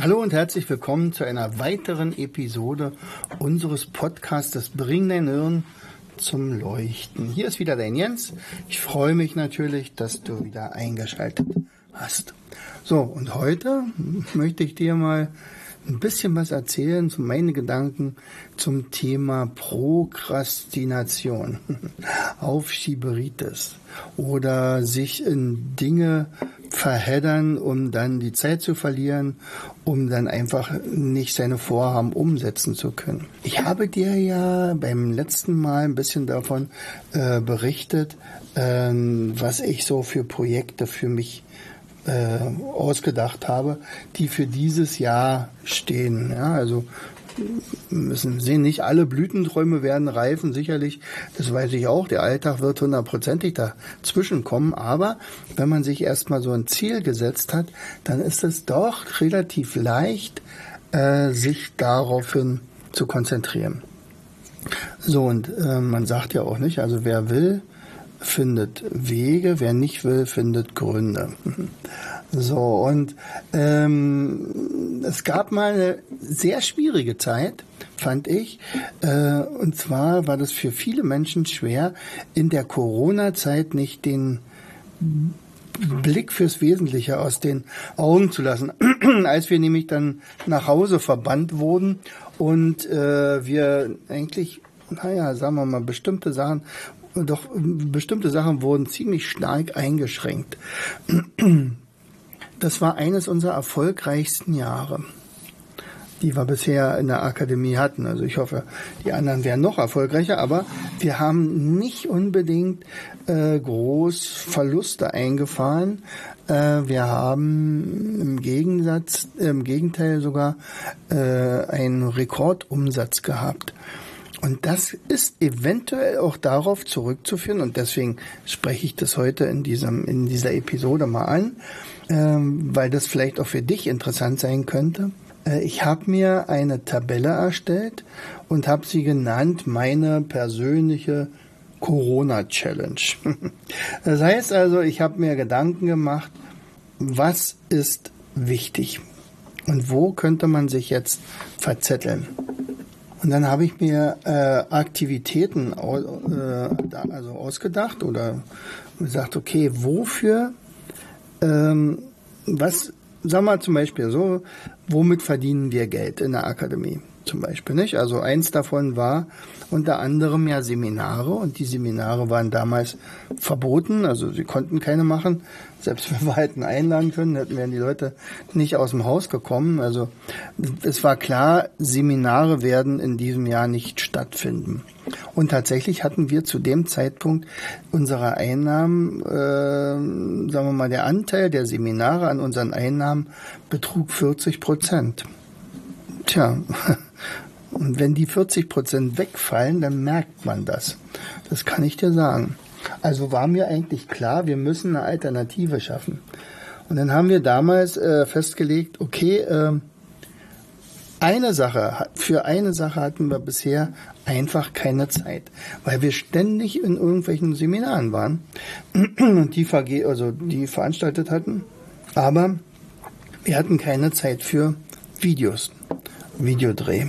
Hallo und herzlich willkommen zu einer weiteren Episode unseres Podcasts Bring dein Hirn zum Leuchten. Hier ist wieder dein Jens. Ich freue mich natürlich, dass du wieder eingeschaltet hast. So, und heute möchte ich dir mal ein bisschen was erzählen zu meinen Gedanken zum Thema Prokrastination, Aufschieberitis oder sich in Dinge verheddern, um dann die Zeit zu verlieren, um dann einfach nicht seine Vorhaben umsetzen zu können. Ich habe dir ja beim letzten Mal ein bisschen davon äh, berichtet, äh, was ich so für Projekte für mich äh, ausgedacht habe, die für dieses Jahr stehen. Ja, also müssen sehen, nicht alle Blütenträume werden reifen, sicherlich, das weiß ich auch, der Alltag wird hundertprozentig dazwischen kommen, aber wenn man sich erstmal so ein Ziel gesetzt hat, dann ist es doch relativ leicht, äh, sich daraufhin zu konzentrieren. So, und äh, man sagt ja auch nicht, also wer will, findet Wege, wer nicht will, findet Gründe. So, und ähm, es gab mal eine sehr schwierige Zeit, fand ich. Äh, und zwar war das für viele Menschen schwer, in der Corona-Zeit nicht den Blick fürs Wesentliche aus den Augen zu lassen. Als wir nämlich dann nach Hause verbannt wurden und äh, wir eigentlich, naja, sagen wir mal, bestimmte Sachen doch bestimmte Sachen wurden ziemlich stark eingeschränkt. Das war eines unserer erfolgreichsten Jahre, die wir bisher in der Akademie hatten. Also ich hoffe, die anderen wären noch erfolgreicher, aber wir haben nicht unbedingt äh, groß Verluste eingefahren. Äh, wir haben im Gegensatz, im Gegenteil sogar äh, einen Rekordumsatz gehabt. Und das ist eventuell auch darauf zurückzuführen, und deswegen spreche ich das heute in, diesem, in dieser Episode mal an, ähm, weil das vielleicht auch für dich interessant sein könnte. Äh, ich habe mir eine Tabelle erstellt und habe sie genannt meine persönliche Corona-Challenge. das heißt also, ich habe mir Gedanken gemacht, was ist wichtig und wo könnte man sich jetzt verzetteln. Und dann habe ich mir äh, Aktivitäten äh, also ausgedacht oder gesagt, okay, wofür, ähm, was, sagen wir zum Beispiel so, womit verdienen wir Geld in der Akademie zum Beispiel, nicht? Also eins davon war unter anderem ja Seminare und die Seminare waren damals verboten, also sie konnten keine machen. Selbst wenn wir hätten einladen können, hätten wären die Leute nicht aus dem Haus gekommen. Also es war klar, Seminare werden in diesem Jahr nicht stattfinden. Und tatsächlich hatten wir zu dem Zeitpunkt unserer Einnahmen, äh, sagen wir mal, der Anteil der Seminare an unseren Einnahmen betrug 40 Prozent. Tja, und wenn die 40 Prozent wegfallen, dann merkt man das. Das kann ich dir sagen. Also war mir eigentlich klar, wir müssen eine Alternative schaffen. Und dann haben wir damals äh, festgelegt, okay, äh, eine Sache, für eine Sache hatten wir bisher einfach keine Zeit, weil wir ständig in irgendwelchen Seminaren waren und die, VG, also die veranstaltet hatten, aber wir hatten keine Zeit für Videos, Videodreh.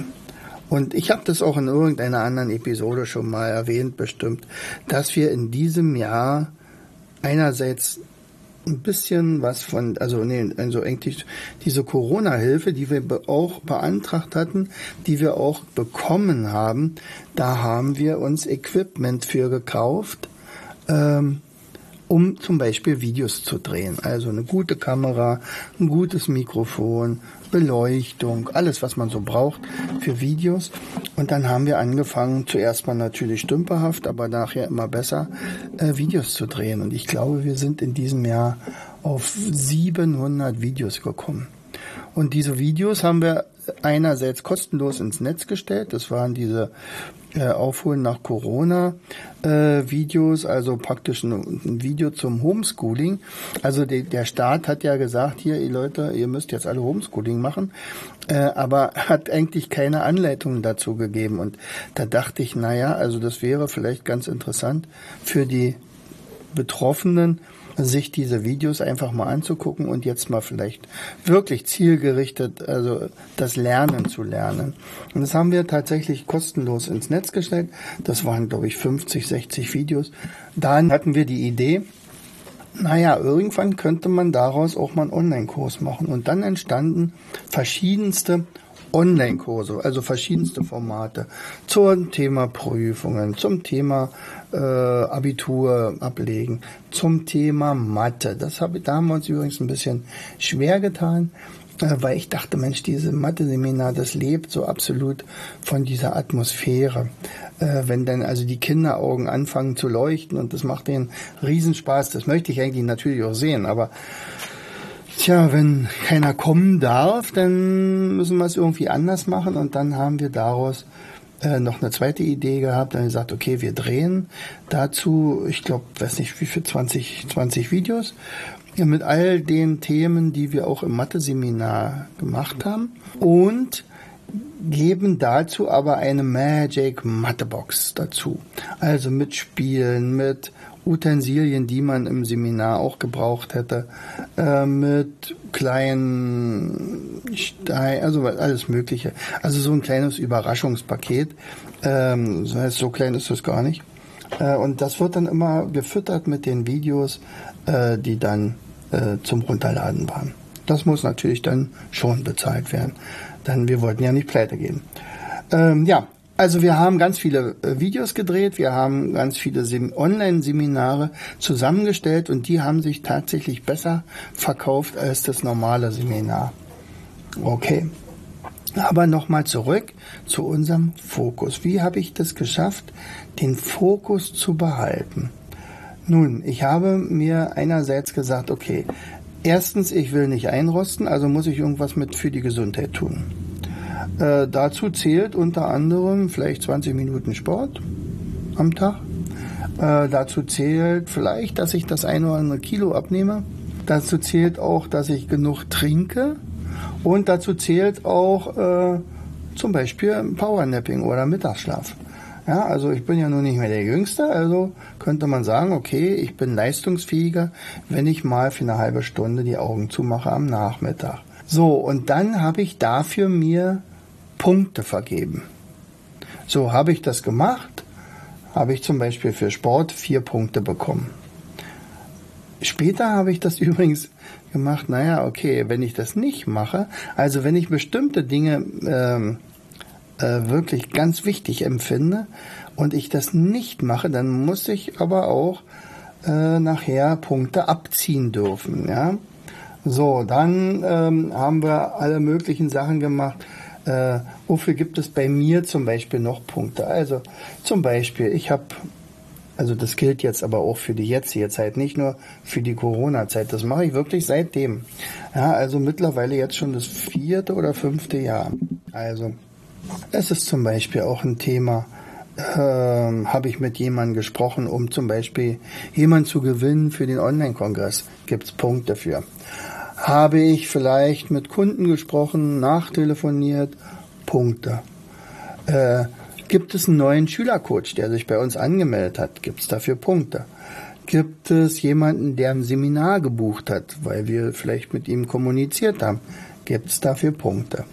Und ich habe das auch in irgendeiner anderen Episode schon mal erwähnt, bestimmt, dass wir in diesem Jahr einerseits ein bisschen was von, also nee, also eigentlich diese Corona-Hilfe, die wir auch beantragt hatten, die wir auch bekommen haben, da haben wir uns Equipment für gekauft. Ähm, um zum Beispiel Videos zu drehen. Also eine gute Kamera, ein gutes Mikrofon, Beleuchtung, alles, was man so braucht für Videos. Und dann haben wir angefangen, zuerst mal natürlich stümperhaft, aber nachher immer besser, äh, Videos zu drehen. Und ich glaube, wir sind in diesem Jahr auf 700 Videos gekommen. Und diese Videos haben wir einerseits kostenlos ins Netz gestellt. Das waren diese äh, Aufholen nach Corona äh, Videos, also praktisch ein, ein, Video zum Homeschooling. Also de, der Staat hat ja gesagt, hier, ihr Leute, ihr müsst jetzt alle Homeschooling machen, äh, aber hat eigentlich keine Anleitungen dazu gegeben. Und da dachte ich, naja, also das wäre vielleicht ganz interessant für die Betroffenen, sich diese Videos einfach mal anzugucken und jetzt mal vielleicht wirklich zielgerichtet, also das Lernen zu lernen. Und das haben wir tatsächlich kostenlos ins Netz gestellt. Das waren, glaube ich, 50, 60 Videos. Dann hatten wir die Idee, naja, irgendwann könnte man daraus auch mal einen Online-Kurs machen. Und dann entstanden verschiedenste Online-Kurse, also verschiedenste Formate zum Thema Prüfungen, zum Thema äh, Abitur ablegen, zum Thema Mathe. Das hab, da haben wir uns übrigens ein bisschen schwer getan, äh, weil ich dachte, Mensch, diese Mathe-Seminar, das lebt so absolut von dieser Atmosphäre. Äh, wenn dann also die Kinderaugen anfangen zu leuchten und das macht denen Riesenspaß, das möchte ich eigentlich natürlich auch sehen, aber Tja, wenn keiner kommen darf, dann müssen wir es irgendwie anders machen und dann haben wir daraus äh, noch eine zweite Idee gehabt, dann gesagt, okay, wir drehen dazu, ich glaube, weiß nicht wie viel, 20, 20 Videos mit all den Themen, die wir auch im Mathe-Seminar gemacht haben und geben dazu aber eine Magic Mathebox dazu. Also mit Spielen, mit Utensilien, die man im Seminar auch gebraucht hätte, äh, mit kleinen Stein, also alles Mögliche. Also so ein kleines Überraschungspaket. Ähm, das heißt, so klein ist das gar nicht. Äh, und das wird dann immer gefüttert mit den Videos, äh, die dann äh, zum Runterladen waren. Das muss natürlich dann schon bezahlt werden. Denn wir wollten ja nicht pleite gehen. Ähm, ja, also wir haben ganz viele äh, Videos gedreht, wir haben ganz viele Online-Seminare zusammengestellt und die haben sich tatsächlich besser verkauft als das normale Seminar. Okay. Aber nochmal zurück zu unserem Fokus. Wie habe ich das geschafft, den Fokus zu behalten? Nun, ich habe mir einerseits gesagt, okay, erstens, ich will nicht einrosten, also muss ich irgendwas mit für die Gesundheit tun. Äh, dazu zählt unter anderem vielleicht 20 Minuten Sport am Tag. Äh, dazu zählt vielleicht, dass ich das eine oder andere Kilo abnehme. Dazu zählt auch, dass ich genug trinke. Und dazu zählt auch äh, zum Beispiel Powernapping oder Mittagsschlaf. Ja, also ich bin ja nun nicht mehr der Jüngste, also könnte man sagen, okay, ich bin leistungsfähiger, wenn ich mal für eine halbe Stunde die Augen zumache am Nachmittag. So, und dann habe ich dafür mir Punkte vergeben. So habe ich das gemacht, habe ich zum Beispiel für Sport vier Punkte bekommen. Später habe ich das übrigens gemacht, naja, okay, wenn ich das nicht mache, also wenn ich bestimmte Dinge ähm, äh, wirklich ganz wichtig empfinde und ich das nicht mache, dann muss ich aber auch äh, nachher Punkte abziehen dürfen. Ja? So, dann ähm, haben wir alle möglichen Sachen gemacht. Äh, wofür gibt es bei mir zum Beispiel noch Punkte? Also zum Beispiel, ich habe, also das gilt jetzt aber auch für die jetzige Zeit, nicht nur für die Corona-Zeit. Das mache ich wirklich seitdem. Ja, also mittlerweile jetzt schon das vierte oder fünfte Jahr. Also es ist zum Beispiel auch ein Thema, ähm, habe ich mit jemandem gesprochen, um zum Beispiel jemanden zu gewinnen für den Online-Kongress. Gibt es Punkte für habe ich vielleicht mit Kunden gesprochen, nachtelefoniert, Punkte. Äh, gibt es einen neuen Schülercoach, der sich bei uns angemeldet hat? Gibt es dafür Punkte? Gibt es jemanden, der ein Seminar gebucht hat, weil wir vielleicht mit ihm kommuniziert haben? Gibt es dafür Punkte?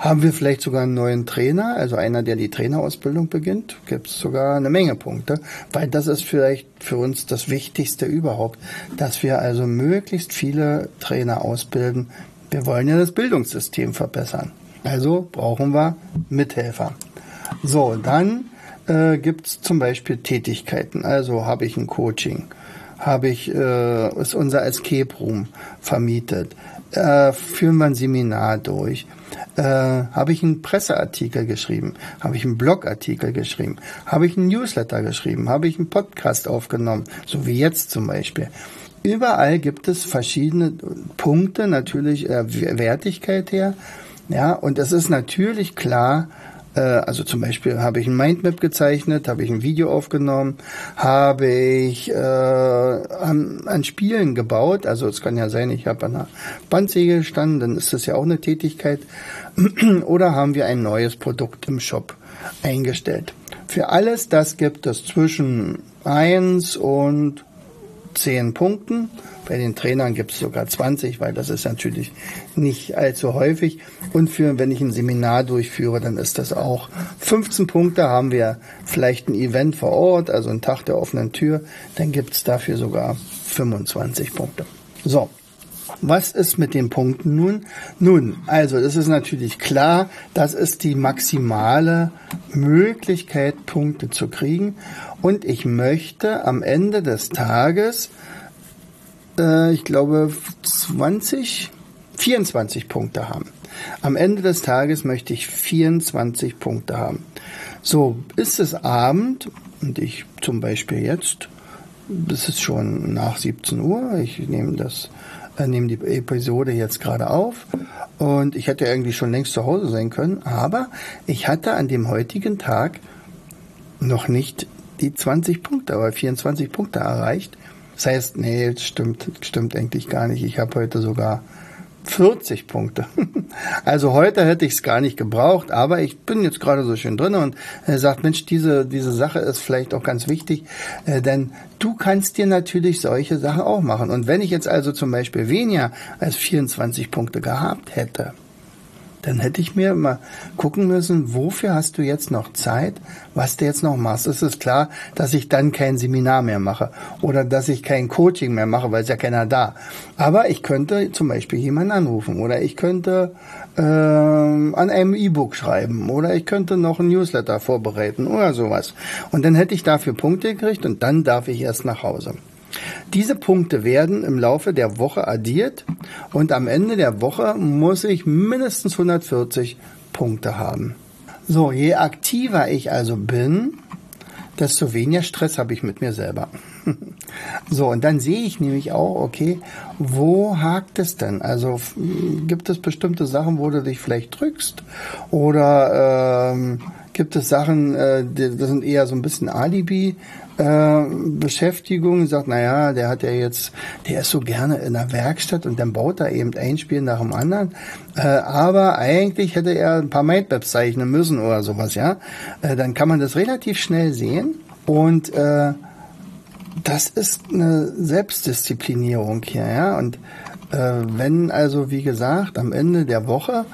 Haben wir vielleicht sogar einen neuen Trainer, also einer, der die Trainerausbildung beginnt, gibt es sogar eine Menge Punkte, weil das ist vielleicht für uns das Wichtigste überhaupt, dass wir also möglichst viele Trainer ausbilden. Wir wollen ja das Bildungssystem verbessern. Also brauchen wir Mithelfer. So, dann äh, gibt es zum Beispiel Tätigkeiten. Also habe ich ein Coaching, habe ich, äh, ist unser Escape Room vermietet. Äh, führen wir ein Seminar durch. Äh, habe ich einen Presseartikel geschrieben, habe ich einen Blogartikel geschrieben, habe ich einen Newsletter geschrieben, habe ich einen Podcast aufgenommen, so wie jetzt zum Beispiel. Überall gibt es verschiedene Punkte, natürlich äh, Wertigkeit her. Ja, und es ist natürlich klar, also zum Beispiel habe ich ein Mindmap gezeichnet, habe ich ein Video aufgenommen, habe ich äh, an, an Spielen gebaut. Also es kann ja sein, ich habe an einer Bandsäge gestanden, dann ist das ja auch eine Tätigkeit. Oder haben wir ein neues Produkt im Shop eingestellt. Für alles das gibt es zwischen eins und zehn Punkten. Bei den Trainern gibt es sogar 20, weil das ist natürlich nicht allzu häufig. Und für, wenn ich ein Seminar durchführe, dann ist das auch 15 Punkte. Haben wir vielleicht ein Event vor Ort, also einen Tag der offenen Tür, dann gibt es dafür sogar 25 Punkte. So, was ist mit den Punkten nun? Nun, also es ist natürlich klar, das ist die maximale Möglichkeit, Punkte zu kriegen. Und ich möchte am Ende des Tages äh, ich glaube, 20, 24 Punkte haben. Am Ende des Tages möchte ich 24 Punkte haben. So, ist es Abend und ich zum Beispiel jetzt, es ist schon nach 17 Uhr, ich nehme das, äh, nehme die Episode jetzt gerade auf und ich hätte irgendwie schon längst zu Hause sein können, aber ich hatte an dem heutigen Tag noch nicht die 20 Punkte, aber 24 Punkte erreicht. Das heißt, nee, stimmt, stimmt eigentlich gar nicht. Ich habe heute sogar 40 Punkte. Also heute hätte ich es gar nicht gebraucht, aber ich bin jetzt gerade so schön drin und er sagt, Mensch, diese, diese Sache ist vielleicht auch ganz wichtig, äh, denn du kannst dir natürlich solche Sachen auch machen. Und wenn ich jetzt also zum Beispiel weniger als 24 Punkte gehabt hätte, dann hätte ich mir mal gucken müssen, wofür hast du jetzt noch Zeit, was du jetzt noch machst. Es ist klar, dass ich dann kein Seminar mehr mache oder dass ich kein Coaching mehr mache, weil es ja keiner da. Aber ich könnte zum Beispiel jemanden anrufen oder ich könnte äh, an einem E-Book schreiben oder ich könnte noch ein Newsletter vorbereiten oder sowas. Und dann hätte ich dafür Punkte gekriegt und dann darf ich erst nach Hause. Diese Punkte werden im Laufe der Woche addiert und am Ende der Woche muss ich mindestens 140 Punkte haben. So, je aktiver ich also bin, desto weniger Stress habe ich mit mir selber. so, und dann sehe ich nämlich auch, okay, wo hakt es denn? Also gibt es bestimmte Sachen, wo du dich vielleicht drückst? Oder ähm, gibt es Sachen, äh, das sind eher so ein bisschen Alibi, Beschäftigung, sagt, naja, der hat ja jetzt, der ist so gerne in der Werkstatt und dann baut er eben ein Spiel nach dem anderen. Äh, aber eigentlich hätte er ein paar Mindmaps zeichnen müssen oder sowas, ja. Äh, dann kann man das relativ schnell sehen und äh, das ist eine Selbstdisziplinierung hier, ja. Und äh, wenn also, wie gesagt, am Ende der Woche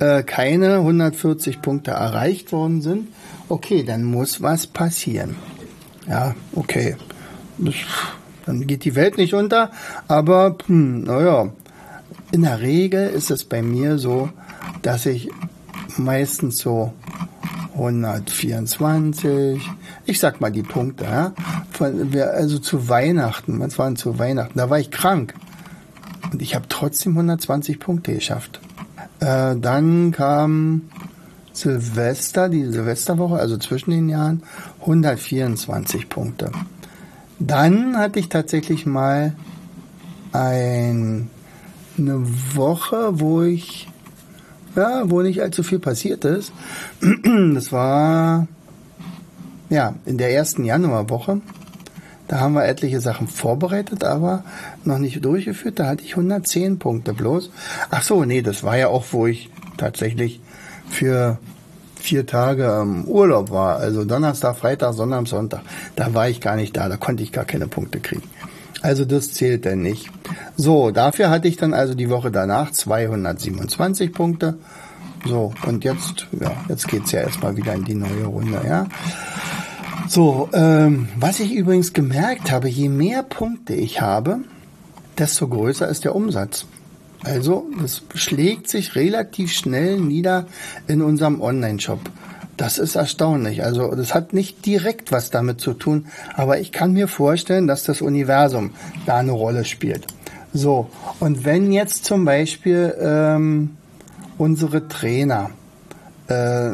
äh, keine 140 Punkte erreicht worden sind, okay, dann muss was passieren. Ja, okay. Dann geht die Welt nicht unter, aber hm, naja, in der Regel ist es bei mir so, dass ich meistens so 124, ich sag mal die Punkte, ja, von, also zu Weihnachten, was waren zu Weihnachten, da war ich krank und ich habe trotzdem 120 Punkte geschafft. Äh, dann kam Silvester, die Silvesterwoche, also zwischen den Jahren, 124 Punkte. Dann hatte ich tatsächlich mal ein, eine Woche, wo ich, ja, wo nicht allzu viel passiert ist. Das war, ja, in der ersten Januarwoche. Da haben wir etliche Sachen vorbereitet, aber noch nicht durchgeführt. Da hatte ich 110 Punkte bloß. Ach so, nee, das war ja auch, wo ich tatsächlich für vier Tage im Urlaub war, also Donnerstag, Freitag, Sonntag, Sonntag, da war ich gar nicht da, da konnte ich gar keine Punkte kriegen. Also das zählt denn nicht. So, dafür hatte ich dann also die Woche danach 227 Punkte. So, und jetzt, ja, jetzt geht's ja erstmal wieder in die neue Runde, ja. So, ähm, was ich übrigens gemerkt habe, je mehr Punkte ich habe, desto größer ist der Umsatz. Also, das schlägt sich relativ schnell nieder in unserem Online-Shop. Das ist erstaunlich. Also das hat nicht direkt was damit zu tun, aber ich kann mir vorstellen, dass das Universum da eine Rolle spielt. So, und wenn jetzt zum Beispiel ähm, unsere Trainer, äh,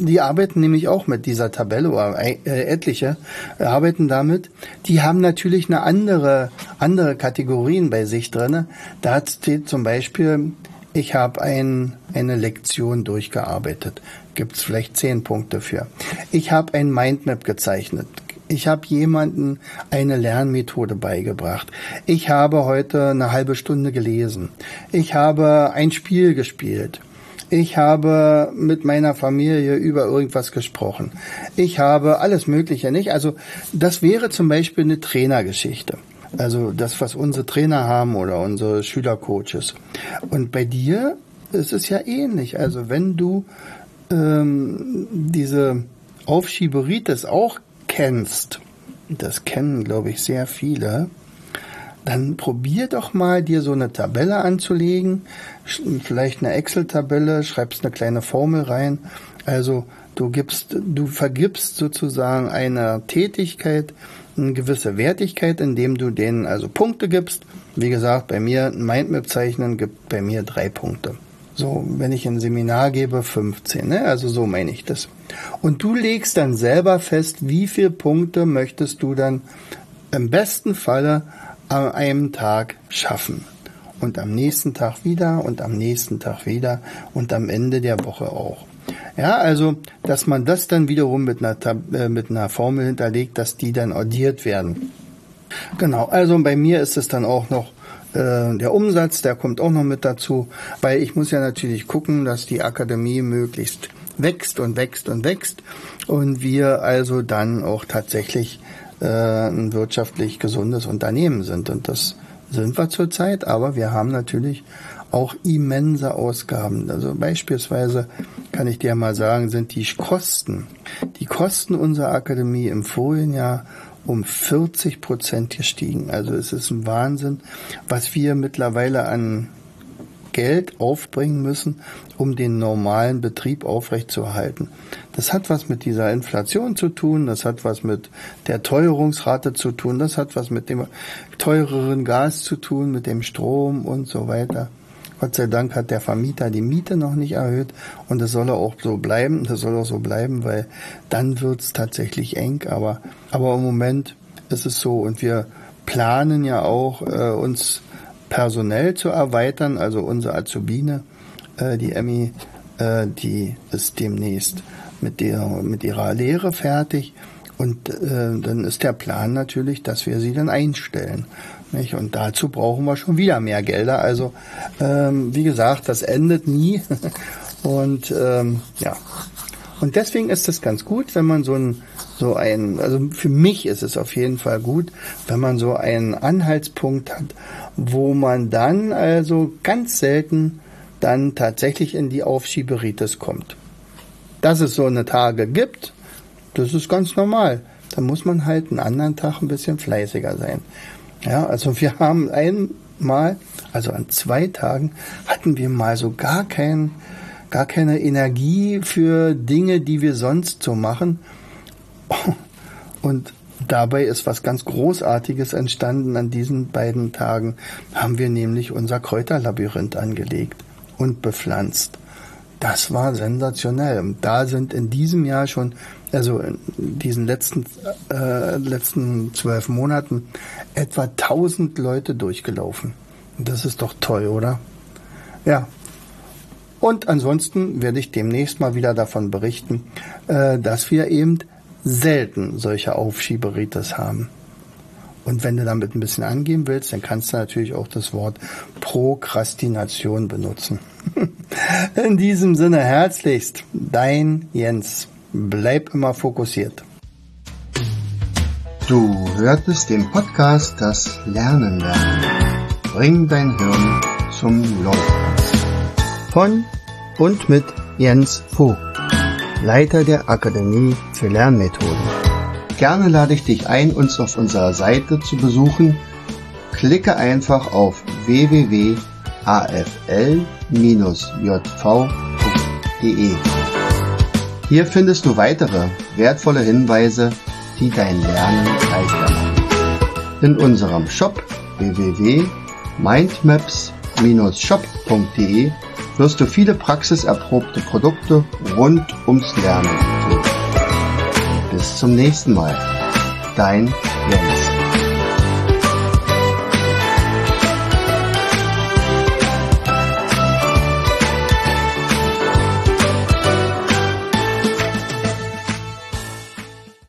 die arbeiten nämlich auch mit dieser Tabelle oder äh, etliche arbeiten damit. Die haben natürlich eine andere andere Kategorien bei sich drinne. Da steht zum Beispiel, ich habe ein, eine Lektion durchgearbeitet. Gibt es vielleicht zehn Punkte für. Ich habe ein Mindmap gezeichnet. Ich habe jemanden eine Lernmethode beigebracht. Ich habe heute eine halbe Stunde gelesen. Ich habe ein Spiel gespielt. Ich habe mit meiner Familie über irgendwas gesprochen. Ich habe alles Mögliche nicht. Also das wäre zum Beispiel eine Trainergeschichte. Also das, was unsere Trainer haben oder unsere Schülercoaches. Und bei dir ist es ja ähnlich. Also wenn du ähm, diese Aufschieberitis auch kennst, das kennen, glaube ich, sehr viele, dann probier doch mal, dir so eine Tabelle anzulegen, vielleicht eine Excel-Tabelle, schreibst eine kleine Formel rein. Also du gibst, du vergibst sozusagen einer Tätigkeit eine gewisse Wertigkeit, indem du denen also Punkte gibst. Wie gesagt, bei mir ein Mindmap zeichnen gibt bei mir drei Punkte. So, wenn ich ein Seminar gebe, 15, ne? Also so meine ich das. Und du legst dann selber fest, wie viele Punkte möchtest du dann im besten Falle an einem Tag schaffen. Und am nächsten Tag wieder und am nächsten Tag wieder und am Ende der Woche auch. Ja, also, dass man das dann wiederum mit einer, äh, mit einer Formel hinterlegt, dass die dann addiert werden. Genau, also bei mir ist es dann auch noch äh, der Umsatz, der kommt auch noch mit dazu, weil ich muss ja natürlich gucken, dass die Akademie möglichst wächst und wächst und wächst und wir also dann auch tatsächlich äh, ein wirtschaftlich gesundes Unternehmen sind. Und das sind wir zurzeit, aber wir haben natürlich auch immense Ausgaben. Also beispielsweise kann ich dir mal sagen, sind die Kosten, die Kosten unserer Akademie im vorigen Jahr um 40 Prozent gestiegen. Also es ist ein Wahnsinn, was wir mittlerweile an Geld aufbringen müssen, um den normalen Betrieb aufrechtzuerhalten. Das hat was mit dieser Inflation zu tun, das hat was mit der Teuerungsrate zu tun, das hat was mit dem teureren Gas zu tun, mit dem Strom und so weiter. Gott sei Dank hat der Vermieter die Miete noch nicht erhöht und das soll auch so bleiben. Das soll auch so bleiben, weil dann wird's tatsächlich eng. Aber, aber im Moment ist es so und wir planen ja auch, äh, uns personell zu erweitern. Also unsere Azubine, äh, die Emmy, äh, die ist demnächst mit, der, mit ihrer Lehre fertig. Und äh, dann ist der Plan natürlich, dass wir sie dann einstellen. Nicht? Und dazu brauchen wir schon wieder mehr Gelder. Also ähm, wie gesagt, das endet nie. Und ähm, ja. Und deswegen ist es ganz gut, wenn man so ein, so ein, also für mich ist es auf jeden Fall gut, wenn man so einen Anhaltspunkt hat, wo man dann also ganz selten dann tatsächlich in die Aufschieberitis kommt. Dass es so eine Tage gibt, das ist ganz normal. Da muss man halt einen anderen Tag ein bisschen fleißiger sein. Ja, also wir haben einmal, also an zwei Tagen, hatten wir mal so gar kein, gar keine Energie für Dinge, die wir sonst so machen. Und dabei ist was ganz Großartiges entstanden. An diesen beiden Tagen haben wir nämlich unser Kräuterlabyrinth angelegt und bepflanzt. Das war sensationell. Und da sind in diesem Jahr schon also in diesen letzten, äh, letzten zwölf Monaten etwa 1000 Leute durchgelaufen. Das ist doch toll, oder? Ja. Und ansonsten werde ich demnächst mal wieder davon berichten, äh, dass wir eben selten solche Aufschieberitis haben. Und wenn du damit ein bisschen angehen willst, dann kannst du natürlich auch das Wort Prokrastination benutzen. In diesem Sinne herzlichst, dein Jens. Bleib immer fokussiert. Du hörtest den Podcast Das Lernen lernen. Bring dein Hirn zum Laufen. Von und mit Jens Vogt, Leiter der Akademie für Lernmethoden. Gerne lade ich dich ein, uns auf unserer Seite zu besuchen. Klicke einfach auf www.afl-jv.de. Hier findest du weitere wertvolle Hinweise, die dein Lernen leichter machen. In unserem Shop www.mindmaps-shop.de wirst du viele praxiserprobte Produkte rund ums Lernen finden. Bis zum nächsten Mal. Dein Jens.